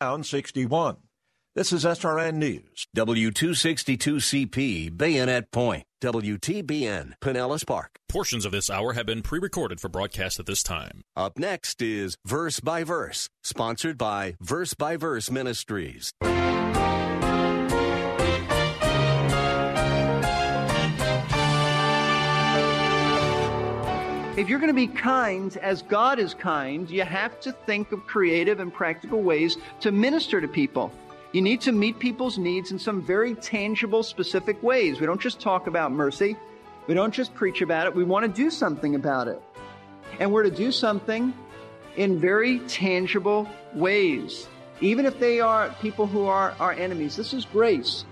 Pound 61. This is SRN News. W262CP, Bayonet Point. WTBN, Pinellas Park. Portions of this hour have been pre recorded for broadcast at this time. Up next is Verse by Verse, sponsored by Verse by Verse Ministries. If you're going to be kind as God is kind, you have to think of creative and practical ways to minister to people. You need to meet people's needs in some very tangible, specific ways. We don't just talk about mercy. We don't just preach about it. We want to do something about it. And we're to do something in very tangible ways. Even if they are people who are our enemies. This is grace.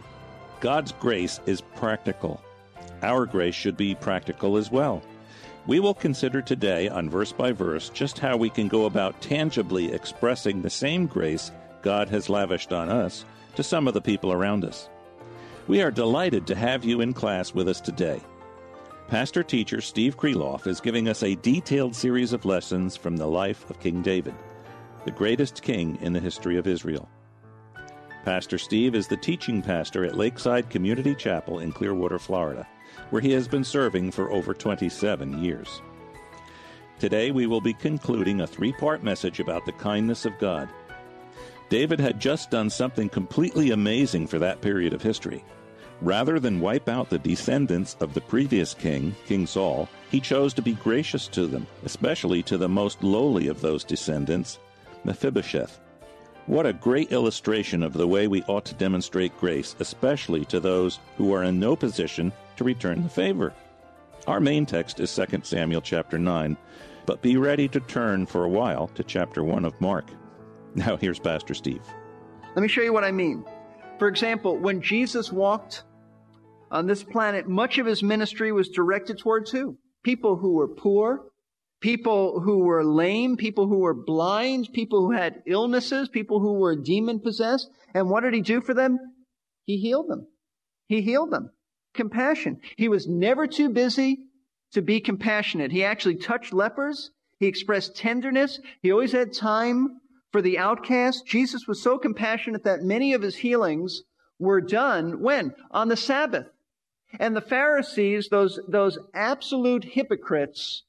God's grace is practical. Our grace should be practical as well. We will consider today, on verse by verse, just how we can go about tangibly expressing the same grace God has lavished on us to some of the people around us. We are delighted to have you in class with us today. Pastor teacher Steve Kreloff is giving us a detailed series of lessons from the life of King David, the greatest king in the history of Israel. Pastor Steve is the teaching pastor at Lakeside Community Chapel in Clearwater, Florida where he has been serving for over 27 years. Today we will be concluding a three part message about the kindness of God. David had just done something completely amazing for that period of history. Rather than wipe out the descendants of the previous king, King Saul, he chose to be gracious to them, especially to the most lowly of those descendants, Mephibosheth. What a great illustration of the way we ought to demonstrate grace, especially to those who are in no position to return the favor. Our main text is 2 Samuel chapter 9, but be ready to turn for a while to chapter 1 of Mark. Now here's Pastor Steve. Let me show you what I mean. For example, when Jesus walked on this planet, much of his ministry was directed towards who? People who were poor, people who were lame, people who were blind, people who had illnesses, people who were demon possessed. And what did he do for them? He healed them. He healed them. Compassion. He was never too busy to be compassionate. He actually touched lepers. He expressed tenderness. He always had time for the outcast. Jesus was so compassionate that many of his healings were done when? On the Sabbath. And the Pharisees, those, those absolute hypocrites,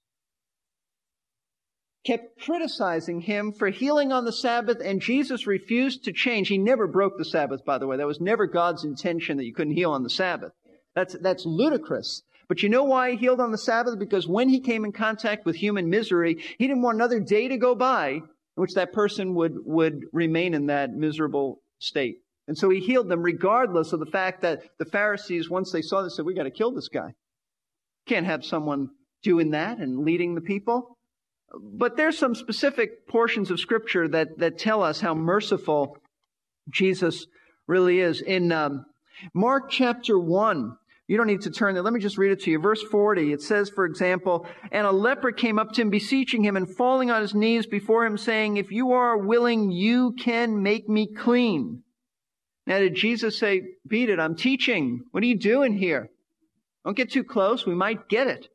kept criticizing him for healing on the Sabbath, and Jesus refused to change. He never broke the Sabbath, by the way. That was never God's intention that you couldn't heal on the Sabbath. That's, that's ludicrous. But you know why he healed on the Sabbath? Because when he came in contact with human misery, he didn't want another day to go by in which that person would, would remain in that miserable state. And so he healed them regardless of the fact that the Pharisees, once they saw this, said, we got to kill this guy. Can't have someone doing that and leading the people. But there's some specific portions of Scripture that, that tell us how merciful Jesus really is. In um, Mark chapter 1, you don't need to turn there. Let me just read it to you. Verse 40, it says, for example, And a leper came up to him, beseeching him and falling on his knees before him, saying, If you are willing, you can make me clean. Now, did Jesus say, Beat it, I'm teaching. What are you doing here? Don't get too close. We might get it.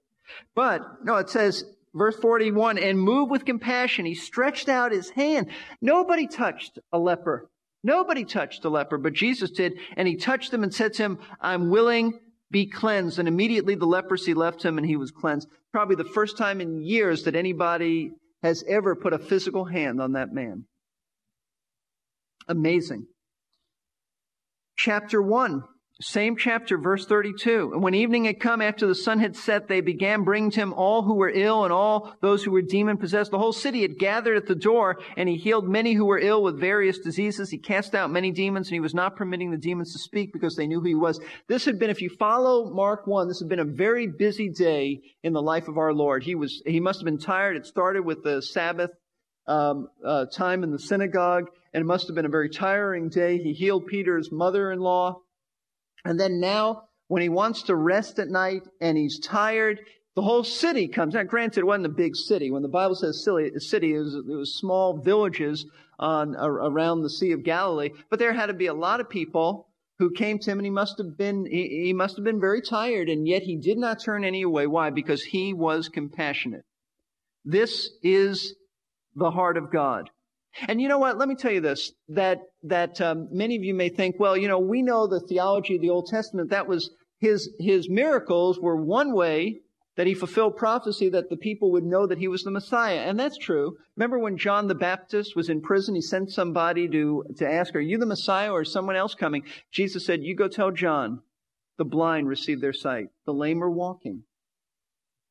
But, no, it says, Verse 41, and moved with compassion, he stretched out his hand. Nobody touched a leper. Nobody touched a leper, but Jesus did. And he touched him and said to him, I'm willing, be cleansed. And immediately the leprosy left him and he was cleansed. Probably the first time in years that anybody has ever put a physical hand on that man. Amazing. Chapter 1. Same chapter, verse 32. And when evening had come after the sun had set, they began bringing to him all who were ill and all those who were demon possessed. The whole city had gathered at the door, and he healed many who were ill with various diseases. He cast out many demons, and he was not permitting the demons to speak because they knew who he was. This had been, if you follow Mark 1, this had been a very busy day in the life of our Lord. He was, he must have been tired. It started with the Sabbath um, uh, time in the synagogue. and it must have been a very tiring day. He healed Peter's mother in law. And then now, when he wants to rest at night and he's tired, the whole city comes. Now, granted, it wasn't a big city. When the Bible says city, city it, was, it was small villages on, around the Sea of Galilee. But there had to be a lot of people who came to him, and he must have been he, he must have been very tired, and yet he did not turn any away. Why? Because he was compassionate. This is the heart of God. And you know what? Let me tell you this: that that um, many of you may think, well, you know, we know the theology of the Old Testament. That was his his miracles were one way that he fulfilled prophecy that the people would know that he was the Messiah. And that's true. Remember when John the Baptist was in prison, he sent somebody to, to ask, are you the Messiah or is someone else coming? Jesus said, you go tell John, the blind receive their sight, the lame are walking,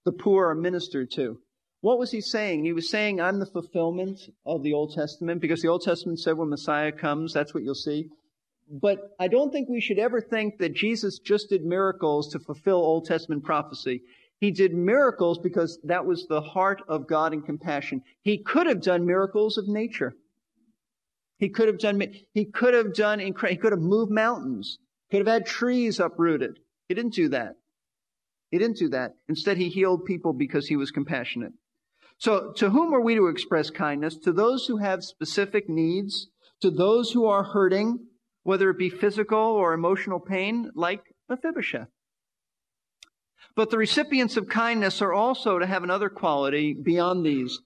the poor are ministered to. What was he saying? He was saying, I'm the fulfillment of the Old Testament because the Old Testament said when Messiah comes, that's what you'll see. But I don't think we should ever think that Jesus just did miracles to fulfill Old Testament prophecy. He did miracles because that was the heart of God and compassion. He could have done miracles of nature. He could have done, he could have done, he could have moved mountains, could have had trees uprooted. He didn't do that. He didn't do that. Instead, he healed people because he was compassionate. So, to whom are we to express kindness? To those who have specific needs, to those who are hurting, whether it be physical or emotional pain, like Mephibosheth. But the recipients of kindness are also to have another quality beyond these.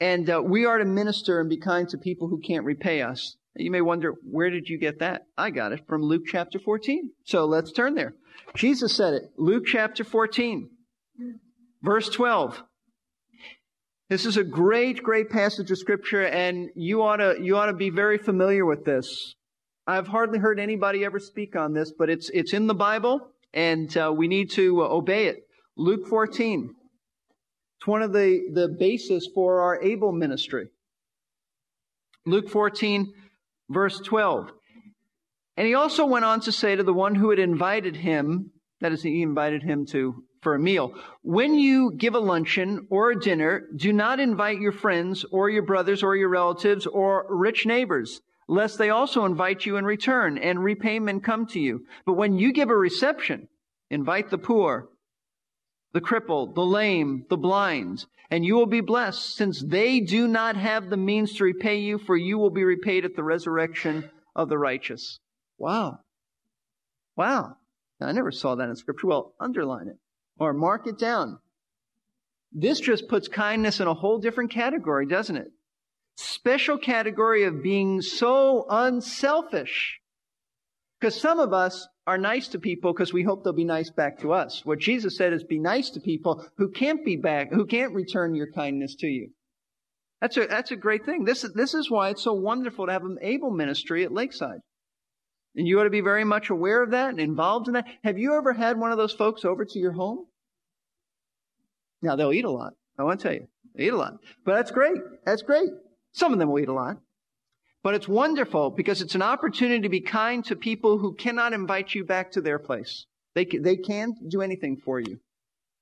And uh, we are to minister and be kind to people who can't repay us. You may wonder, where did you get that? I got it from Luke chapter 14. So let's turn there. Jesus said it. Luke chapter 14, verse 12. This is a great, great passage of scripture, and you ought to, you ought to be very familiar with this. I've hardly heard anybody ever speak on this, but it's, it's in the Bible and uh, we need to uh, obey it. Luke 14. It's one of the, the basis for our able ministry. Luke 14, verse 12. And he also went on to say to the one who had invited him, that is, he invited him to for a meal. When you give a luncheon or a dinner, do not invite your friends or your brothers or your relatives or rich neighbors lest they also invite you in return and repayment come to you. But when you give a reception, invite the poor, the crippled, the lame, the blind, and you will be blessed since they do not have the means to repay you, for you will be repaid at the resurrection of the righteous. Wow. Wow. I never saw that in scripture. Well, underline it or mark it down. This just puts kindness in a whole different category, doesn't it? special category of being so unselfish. Because some of us are nice to people because we hope they'll be nice back to us. What Jesus said is be nice to people who can't be back, who can't return your kindness to you. That's a, that's a great thing. This, this is why it's so wonderful to have an able ministry at Lakeside. And you ought to be very much aware of that and involved in that. Have you ever had one of those folks over to your home? Now they'll eat a lot. I want to tell you. They eat a lot. But that's great. That's great. Some of them will eat a lot. But it's wonderful because it's an opportunity to be kind to people who cannot invite you back to their place. They, they can't do anything for you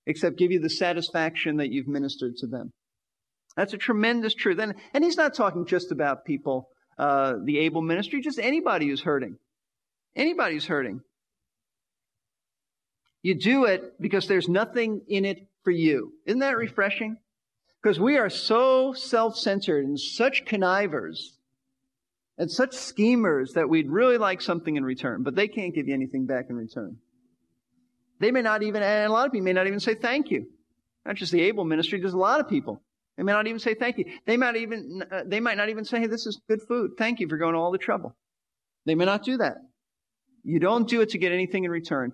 except give you the satisfaction that you've ministered to them. That's a tremendous truth. And, and he's not talking just about people, uh, the able ministry, just anybody who's hurting. Anybody who's hurting. You do it because there's nothing in it for you. Isn't that refreshing? Because we are so self-centered and such connivers and such schemers that we'd really like something in return, but they can't give you anything back in return. They may not even, and a lot of people may not even say thank you. Not just the able ministry, there's a lot of people. They may not even say thank you. They might even, uh, they might not even say, hey, this is good food. Thank you for going to all the trouble. They may not do that. You don't do it to get anything in return.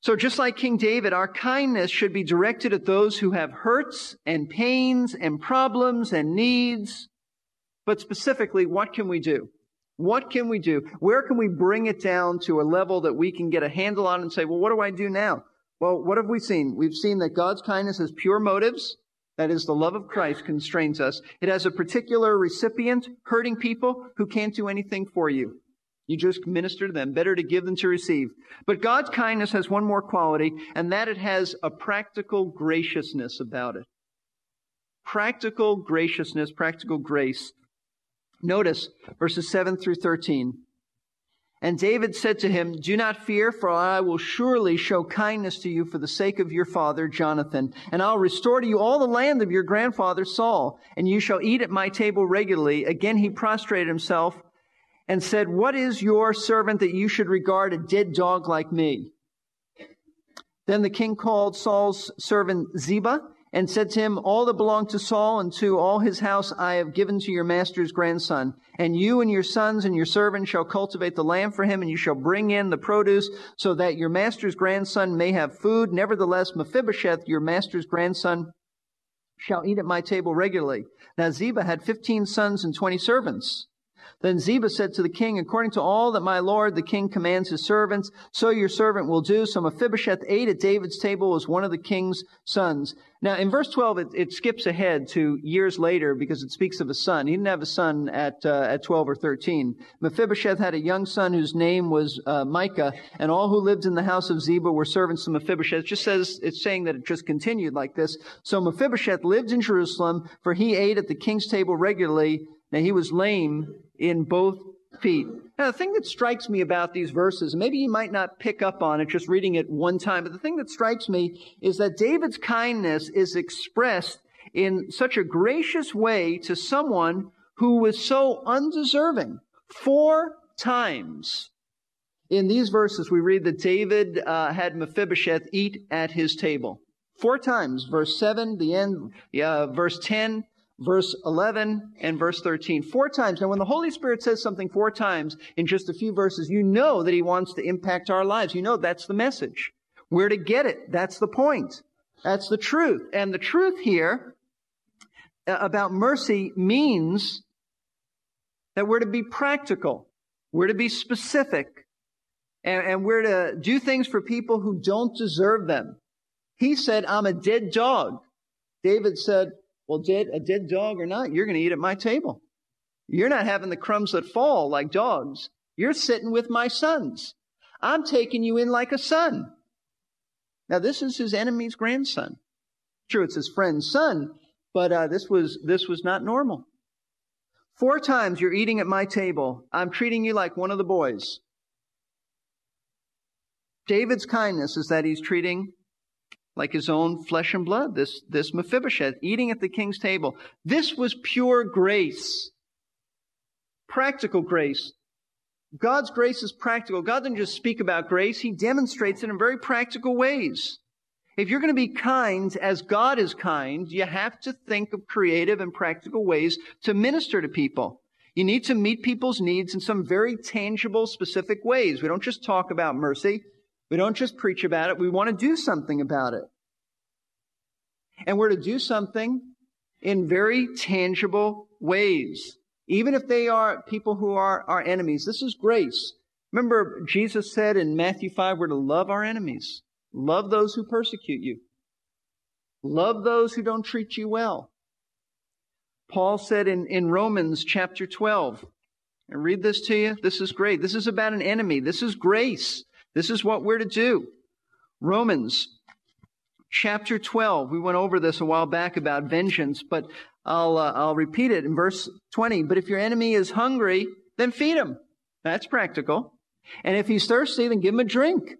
So just like King David, our kindness should be directed at those who have hurts and pains and problems and needs. But specifically, what can we do? What can we do? Where can we bring it down to a level that we can get a handle on and say, well, what do I do now? Well, what have we seen? We've seen that God's kindness has pure motives. That is, the love of Christ constrains us. It has a particular recipient, hurting people who can't do anything for you. You just minister to them. Better to give than to receive. But God's kindness has one more quality, and that it has a practical graciousness about it. Practical graciousness, practical grace. Notice verses 7 through 13. And David said to him, Do not fear, for I will surely show kindness to you for the sake of your father Jonathan. And I'll restore to you all the land of your grandfather Saul, and you shall eat at my table regularly. Again he prostrated himself and said, What is your servant that you should regard a dead dog like me? Then the king called Saul's servant Ziba and said to him, All that belonged to Saul and to all his house I have given to your master's grandson. And you and your sons and your servants shall cultivate the land for him, and you shall bring in the produce, so that your master's grandson may have food. Nevertheless, Mephibosheth, your master's grandson, shall eat at my table regularly. Now Ziba had fifteen sons and twenty servants. Then Ziba said to the king, According to all that my lord the king commands his servants, so your servant will do. So Mephibosheth ate at David's table as one of the king's sons. Now, in verse 12, it, it skips ahead to years later because it speaks of a son. He didn't have a son at, uh, at 12 or 13. Mephibosheth had a young son whose name was uh, Micah, and all who lived in the house of Ziba were servants to Mephibosheth. It just says, it's saying that it just continued like this. So Mephibosheth lived in Jerusalem, for he ate at the king's table regularly. Now, he was lame in both feet. Now, the thing that strikes me about these verses, maybe you might not pick up on it just reading it one time, but the thing that strikes me is that David's kindness is expressed in such a gracious way to someone who was so undeserving. Four times in these verses, we read that David uh, had Mephibosheth eat at his table. Four times. Verse 7, the end, uh, verse 10, verse 11 and verse 13. Four times. Now, when the Holy Spirit says something four times in just a few verses, you know that He wants to impact our lives. You know that's the message. Where to get it. That's the point. That's the truth. And the truth here uh, about mercy means that we're to be practical. We're to be specific. And, and we're to do things for people who don't deserve them. He said, I'm a dead dog. David said, well, dead, a dead dog or not, you're going to eat at my table. You're not having the crumbs that fall like dogs. You're sitting with my sons. I'm taking you in like a son. Now, this is his enemy's grandson. True, it's his friend's son, but uh, this was this was not normal. Four times you're eating at my table. I'm treating you like one of the boys. David's kindness is that he's treating like his own flesh and blood, this, this Mephibosheth, eating at the king's table. This was pure grace. Practical grace. God's grace is practical. God doesn't just speak about grace, He demonstrates it in very practical ways. If you're going to be kind as God is kind, you have to think of creative and practical ways to minister to people. You need to meet people's needs in some very tangible, specific ways. We don't just talk about mercy. We don't just preach about it, we want to do something about it. And we're to do something in very tangible ways, even if they are people who are our enemies. This is grace. Remember, Jesus said in Matthew 5, we're to love our enemies, love those who persecute you, love those who don't treat you well. Paul said in, in Romans chapter 12, and read this to you. This is great. This is about an enemy. This is grace. This is what we're to do. Romans chapter 12. We went over this a while back about vengeance, but I'll, uh, I'll repeat it in verse 20. But if your enemy is hungry, then feed him. That's practical. And if he's thirsty, then give him a drink.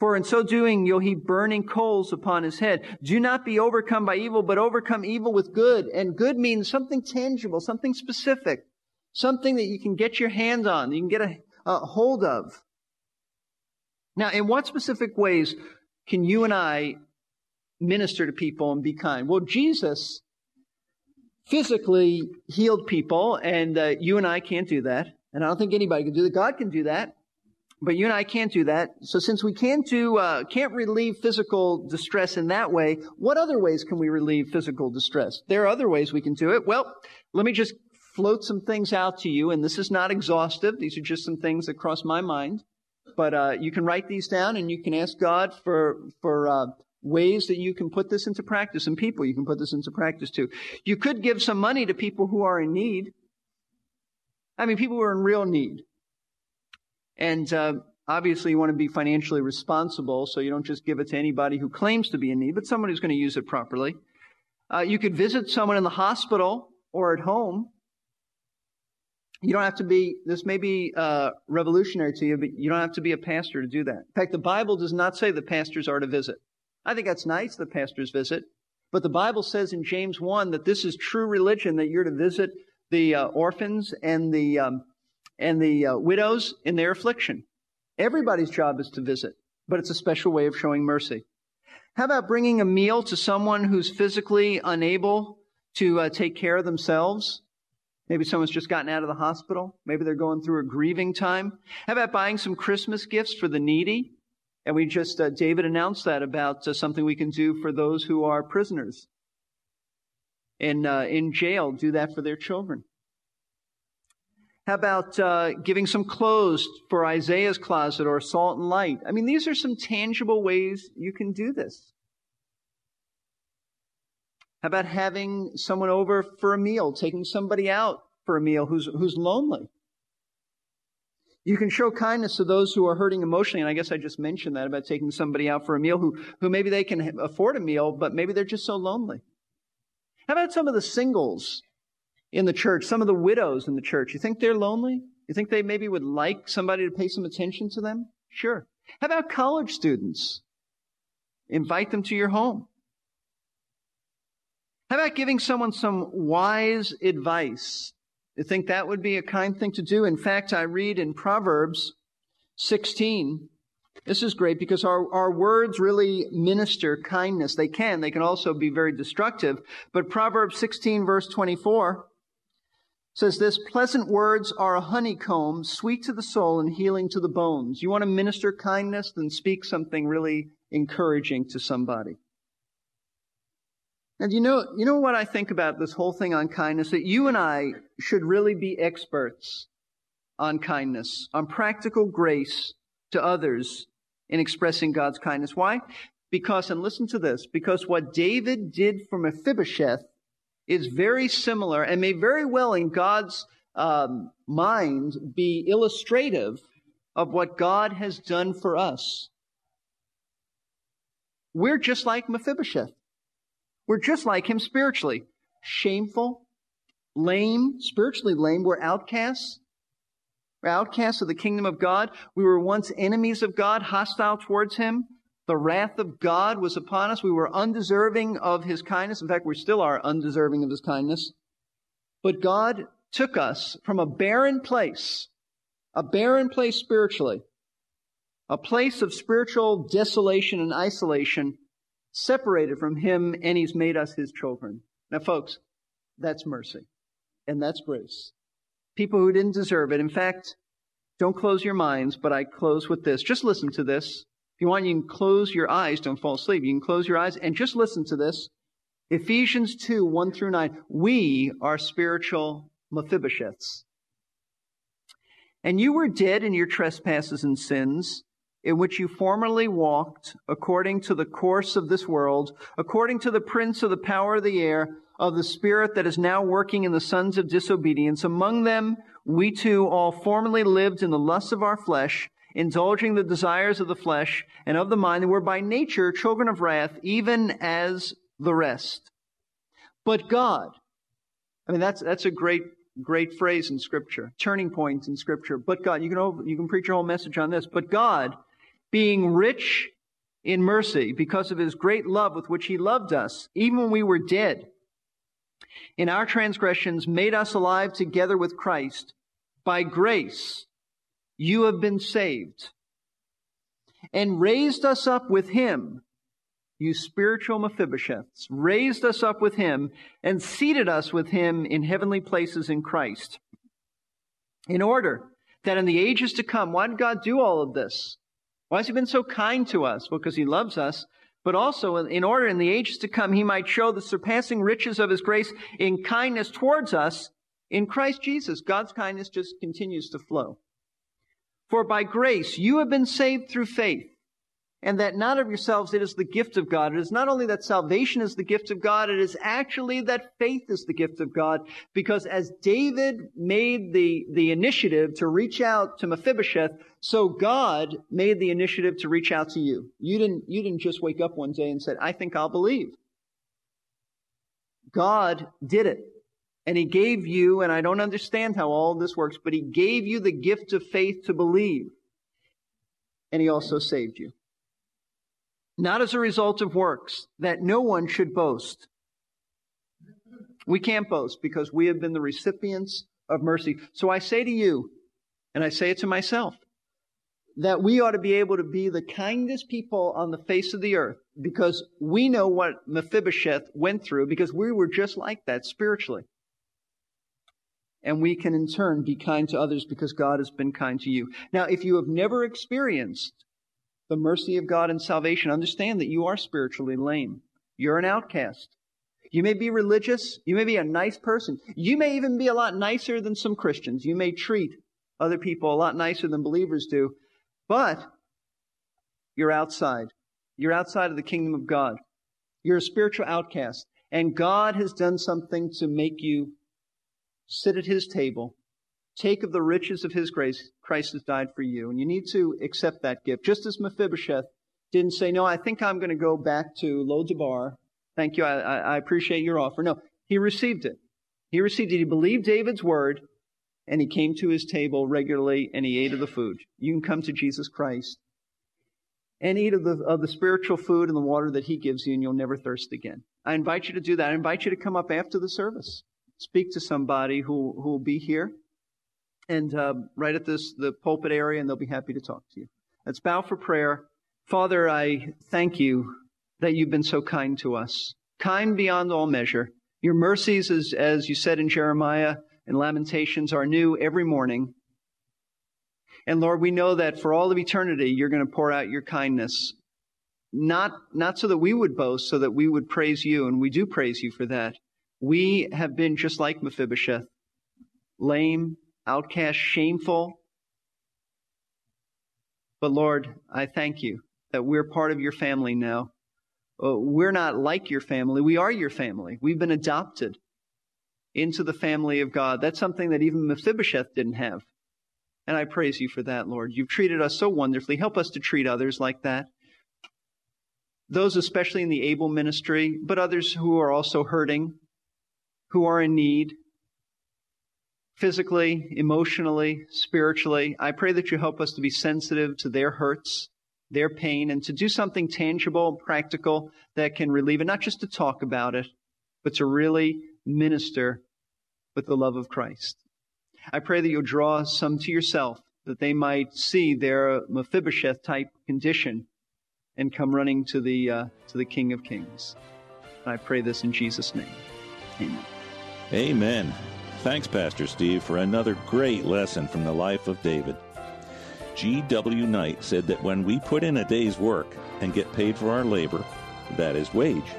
For in so doing, you'll heap burning coals upon his head. Do not be overcome by evil, but overcome evil with good. And good means something tangible, something specific, something that you can get your hands on, you can get a, a hold of. Now, in what specific ways can you and I minister to people and be kind? Well, Jesus physically healed people, and uh, you and I can't do that. And I don't think anybody can do that. God can do that, but you and I can't do that. So since we can't do, uh, can't relieve physical distress in that way, what other ways can we relieve physical distress? There are other ways we can do it. Well, let me just float some things out to you, and this is not exhaustive. These are just some things that cross my mind. But uh, you can write these down and you can ask God for, for uh, ways that you can put this into practice and people you can put this into practice too. You could give some money to people who are in need. I mean, people who are in real need. And uh, obviously, you want to be financially responsible, so you don't just give it to anybody who claims to be in need, but someone who's going to use it properly. Uh, you could visit someone in the hospital or at home. You don't have to be, this may be uh, revolutionary to you, but you don't have to be a pastor to do that. In fact, the Bible does not say the pastors are to visit. I think that's nice that pastors visit, but the Bible says in James 1 that this is true religion, that you're to visit the uh, orphans and the, um, and the uh, widows in their affliction. Everybody's job is to visit, but it's a special way of showing mercy. How about bringing a meal to someone who's physically unable to uh, take care of themselves? Maybe someone's just gotten out of the hospital. Maybe they're going through a grieving time. How about buying some Christmas gifts for the needy? And we just, uh, David announced that about uh, something we can do for those who are prisoners in, uh, in jail. Do that for their children. How about uh, giving some clothes for Isaiah's closet or salt and light? I mean, these are some tangible ways you can do this. How about having someone over for a meal, taking somebody out for a meal who's, who's lonely? You can show kindness to those who are hurting emotionally. And I guess I just mentioned that about taking somebody out for a meal who, who maybe they can afford a meal, but maybe they're just so lonely. How about some of the singles in the church, some of the widows in the church? You think they're lonely? You think they maybe would like somebody to pay some attention to them? Sure. How about college students? Invite them to your home. How about giving someone some wise advice? You think that would be a kind thing to do? In fact, I read in Proverbs 16. This is great because our, our words really minister kindness. They can. They can also be very destructive. But Proverbs 16 verse 24 says this, pleasant words are a honeycomb, sweet to the soul and healing to the bones. You want to minister kindness? Then speak something really encouraging to somebody. And you know, you know what I think about this whole thing on kindness? That you and I should really be experts on kindness, on practical grace to others in expressing God's kindness. Why? Because, and listen to this, because what David did for Mephibosheth is very similar and may very well in God's um, mind be illustrative of what God has done for us. We're just like Mephibosheth. We're just like him spiritually. Shameful, lame, spiritually lame. We're outcasts. We're outcasts of the kingdom of God. We were once enemies of God, hostile towards him. The wrath of God was upon us. We were undeserving of his kindness. In fact, we still are undeserving of his kindness. But God took us from a barren place, a barren place spiritually, a place of spiritual desolation and isolation, separated from him and he's made us his children. Now, folks, that's mercy and that's grace. People who didn't deserve it. In fact, don't close your minds, but I close with this. Just listen to this. If you want, you can close your eyes. Don't fall asleep. You can close your eyes and just listen to this. Ephesians 2, 1 through 9. We are spiritual Mephibosheths. And you were dead in your trespasses and sins in which you formerly walked according to the course of this world, according to the prince of the power of the air, of the spirit that is now working in the sons of disobedience. Among them, we too all formerly lived in the lusts of our flesh, indulging the desires of the flesh and of the mind, and were by nature children of wrath, even as the rest. But God, I mean, that's, that's a great, great phrase in scripture, turning point in scripture. But God, you can, you can preach your whole message on this. But God, being rich in mercy because of his great love with which he loved us, even when we were dead. In our transgressions, made us alive together with Christ. By grace, you have been saved. And raised us up with him, you spiritual Mephibosheths, raised us up with him and seated us with him in heavenly places in Christ. In order that in the ages to come, why did God do all of this? Why has he been so kind to us? Well, because he loves us, but also in order in the ages to come, he might show the surpassing riches of his grace in kindness towards us in Christ Jesus. God's kindness just continues to flow. For by grace you have been saved through faith and that not of yourselves, it is the gift of God. It is not only that salvation is the gift of God, it is actually that faith is the gift of God. Because as David made the, the initiative to reach out to Mephibosheth, so God made the initiative to reach out to you. You didn't, you didn't just wake up one day and said, I think I'll believe. God did it. And he gave you, and I don't understand how all this works, but he gave you the gift of faith to believe. And he also saved you. Not as a result of works, that no one should boast. We can't boast because we have been the recipients of mercy. So I say to you, and I say it to myself, that we ought to be able to be the kindest people on the face of the earth because we know what Mephibosheth went through because we were just like that spiritually. And we can in turn be kind to others because God has been kind to you. Now, if you have never experienced the mercy of God and salvation, understand that you are spiritually lame. You're an outcast. You may be religious. You may be a nice person. You may even be a lot nicer than some Christians. You may treat other people a lot nicer than believers do. But you're outside. You're outside of the kingdom of God. You're a spiritual outcast. And God has done something to make you sit at his table, take of the riches of his grace. Christ has died for you. And you need to accept that gift. Just as Mephibosheth didn't say, No, I think I'm going to go back to Lo-debar. Thank you. I, I appreciate your offer. No, he received it. He received it. He believed David's word and he came to his table regularly and he ate of the food. You can come to Jesus Christ and eat of the, of the spiritual food and the water that he gives you and you'll never thirst again. I invite you to do that. I invite you to come up after the service. Speak to somebody who, who will be here and uh, right at this the pulpit area and they'll be happy to talk to you. Let's bow for prayer. Father, I thank you that you've been so kind to us, kind beyond all measure. Your mercies, as, as you said in Jeremiah, and Lamentations are new every morning. And Lord, we know that for all of eternity, you're going to pour out your kindness. Not, not so that we would boast, so that we would praise you, and we do praise you for that. We have been just like Mephibosheth, lame, outcast, shameful. But Lord, I thank you that we're part of your family now. Uh, we're not like your family. We are your family. We've been adopted into the family of God. That's something that even Mephibosheth didn't have. And I praise you for that, Lord. You've treated us so wonderfully. Help us to treat others like that. Those, especially in the able ministry, but others who are also hurting, who are in need, physically, emotionally, spiritually. I pray that you help us to be sensitive to their hurts, their pain, and to do something tangible, practical that can relieve it, not just to talk about it, but to really minister with the love of Christ. I pray that you'll draw some to yourself, that they might see their Mephibosheth type condition and come running to the, uh, to the King of Kings. I pray this in Jesus' name. Amen. Amen. Thanks, Pastor Steve, for another great lesson from the life of David. G.W. Knight said that when we put in a day's work and get paid for our labor, that is wage.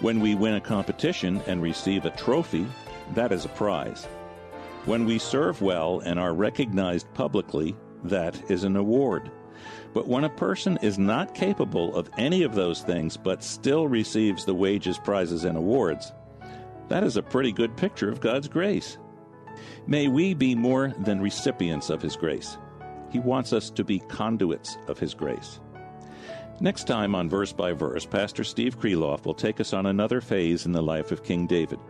When we win a competition and receive a trophy, that is a prize. When we serve well and are recognized publicly, that is an award. But when a person is not capable of any of those things but still receives the wages, prizes, and awards, that is a pretty good picture of God's grace. May we be more than recipients of His grace. He wants us to be conduits of His grace. Next time on Verse by Verse, Pastor Steve Kreloff will take us on another phase in the life of King David.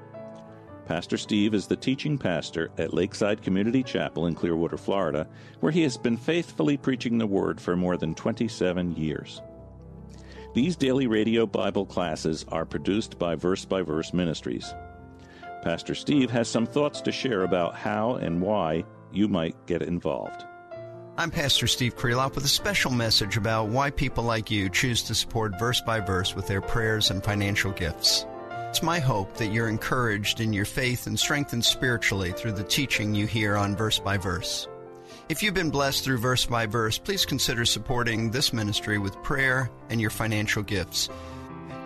Pastor Steve is the teaching pastor at Lakeside Community Chapel in Clearwater, Florida, where he has been faithfully preaching the Word for more than 27 years. These daily radio Bible classes are produced by Verse by Verse Ministries. Pastor Steve has some thoughts to share about how and why you might get involved. I'm Pastor Steve Kreloff with a special message about why people like you choose to support verse by verse with their prayers and financial gifts. It's my hope that you're encouraged in your faith and strengthened spiritually through the teaching you hear on verse by verse. If you've been blessed through verse by verse, please consider supporting this ministry with prayer and your financial gifts.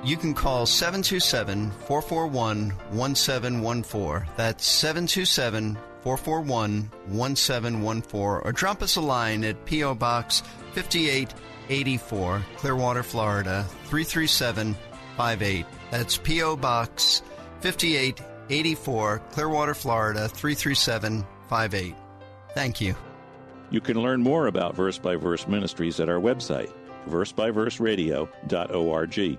You can call 727 441 1714. That's 727 441 1714 or drop us a line at P.O. Box 5884, Clearwater, Florida 33758. That's P.O. Box 5884, Clearwater, Florida 33758. Thank you. You can learn more about Verse by Verse Ministries at our website, versebyverseradio.org.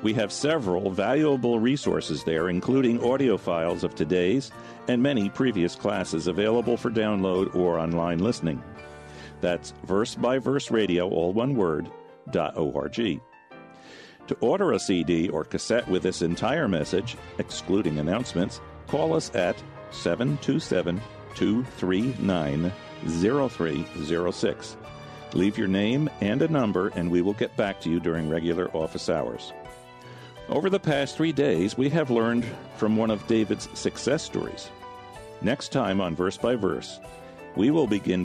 We have several valuable resources there, including audio files of today's and many previous classes available for download or online listening. That's verse by verse radio, all one word, dot org. To order a CD or cassette with this entire message, excluding announcements, call us at 727 239 0306. Leave your name and a number, and we will get back to you during regular office hours. Over the past three days, we have learned from one of David's success stories. Next time on Verse by Verse, we will begin.